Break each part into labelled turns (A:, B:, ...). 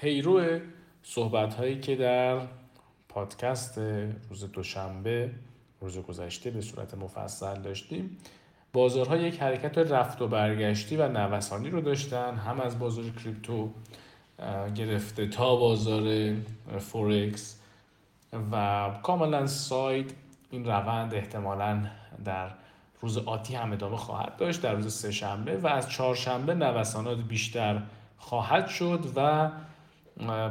A: پیرو صحبت هایی که در پادکست روز دوشنبه روز گذشته به صورت مفصل داشتیم بازارها یک حرکت رفت و برگشتی و نوسانی رو داشتن هم از بازار crypto گرفته تا بازار فورکس و کاملا side این روند احتمالا در روز آتی هم ادامه خواهد داشت در روز سه شنبه و از چهارشنبه نوسانات بیشتر خواهد شد و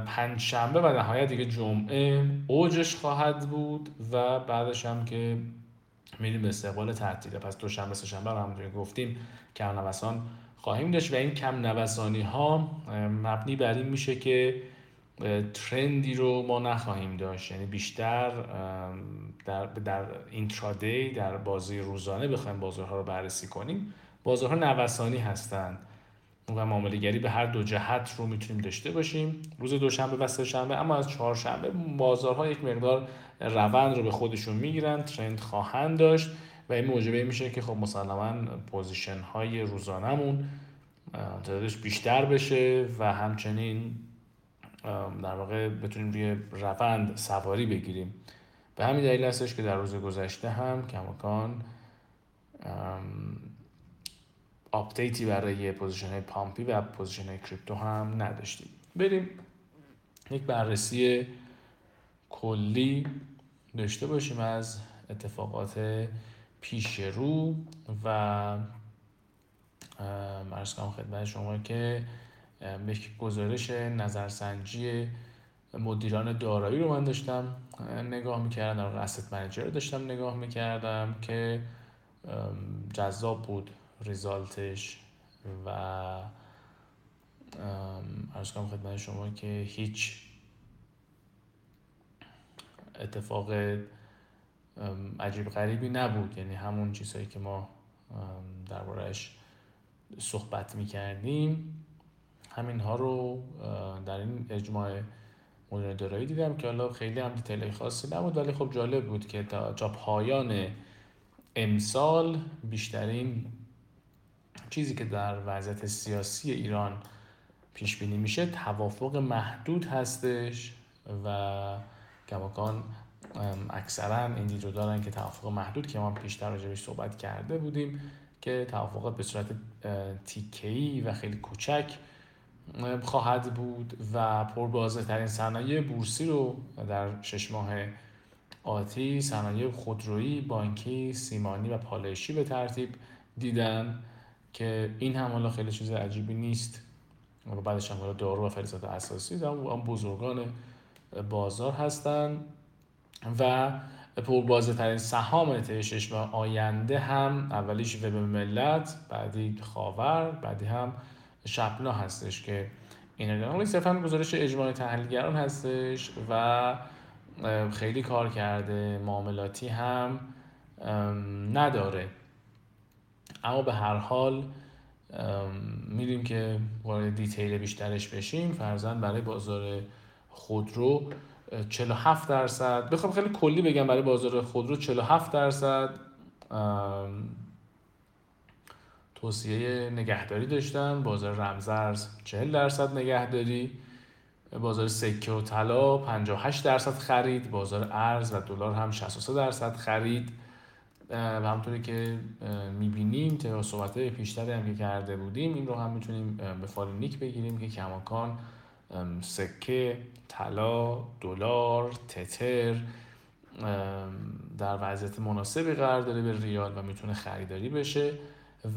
A: پنج شنبه و نهایت دیگه جمعه اوجش خواهد بود و بعدش هم که میریم به استقبال تعطیله. پس دوشنبه سه شنبه رو هم گفتیم کم نوسان خواهیم داشت و این کم نوسانی ها مبنی بر این میشه که ترندی رو ما نخواهیم داشت. یعنی بیشتر در, در اینترادی در بازی روزانه بخوایم بازارها رو بررسی کنیم. بازارها نوسانی هستند. و معامله به هر دو جهت رو می‌تونیم داشته باشیم. روز دوشنبه و سه شنبه اما از چهارشنبه بازارها یک مقدار روند رو به خودشون می‌گیرن trend خواهند داشت و این موجبه میشه که خب مسلما position های روزانمون تعدادش بیشتر بشه و همچنین در واقع بتونیم روی روند سواری بگیریم. به همین دلیل هستش که در روز گذشته هم کماکان update ی برای position های pump ی و position های crypto هم نداشتیم. بریم یک بررسی کلی داشته باشیم از اتفاقات پیش رو و عرض کنم خدمت شما که یک گزارش نظرسنجی مدیران دارایی رو من داشتم نگاه می‌کردم در asset manager رو داشتم نگاه می‌کردم که جذاب بود. ریزالتش و ارز کنم خدمت شما که هیچ اتفاق عجیب غریبی نبود. یعنی همون چیزهایی که ما دربارهش صحبت می‌کردیم همین ها رو در این اجماع مدیر دارایی دیدم که حالا خیلی هم دیتیل خاصی نبود ولی خب جالب بود که تا پایان امسال بیشترین چیزی که در وضعیت سیاسی ایران پیش بینی میشه توافق محدود هستش و کماکان اکثرا این دید رو دارن که توافق محدود که ما پیشتر راجبش صحبت کرده بودیم که توافقات به صورت تیکهی و خیلی کوچک خواهد بود و پربازه ترین صنایع بورسی رو در شش ماه آتی صنایع خودرویی، بانکی، سیمانی و پالایشی به ترتیب دیدن. که این هم حالا خیلی چیز عجیبی نیست. و بعدش هم دارو و فلزات اساسی هم بزرگان بازار هستند و پربازه ترین سهام طی شش ماه آینده هم اولیش وب ملت بعدی خاور بعدی هم شپنا هستش که این صرفا گزارش اجماعی تحلیلگران هستش و خیلی کار کرده. معاملاتی هم نداره. اما به هر حال میریم که وارد دیتیل بیشترش بشیم. فرزن برای بازار خودرو 47 درصد. بخوام خیلی کلی بگم برای بازار خودرو 47 درصد. توصیه نگهداری داشتن. بازار رمزارز 40 درصد نگهداری. بازار سکه و طلا 58 درصد خرید. بازار ارز و دلار هم 63 درصد خرید. و همطوری که می‌بینیم طبق صحبت پیشتری هم که کرده بودیم این رو هم می‌تونیم به فال نیک بگیریم که کماکان سکه طلا دلار تتر در وضعیت مناسبی قرار داره به ریال و می‌تونه خریداری بشه.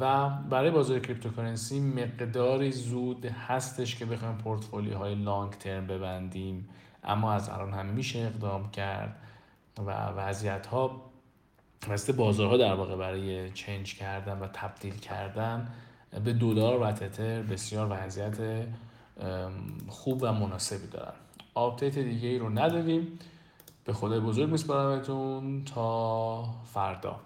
A: و برای بازار cryptocurrency مقداری زود هستش که بخوایم پورتفولیو های long term ببندیم. اما از الان هم میشه اقدام کرد و وضعیت ها واسه بازارها در واقع برای change کردن و تبدیل کردن به دلار و تتر بسیار وضعیت خوب و مناسبی دارن. آپدیت دیگه ای رو نداریم به خدای بزرگ میسپارمتون تا فردا.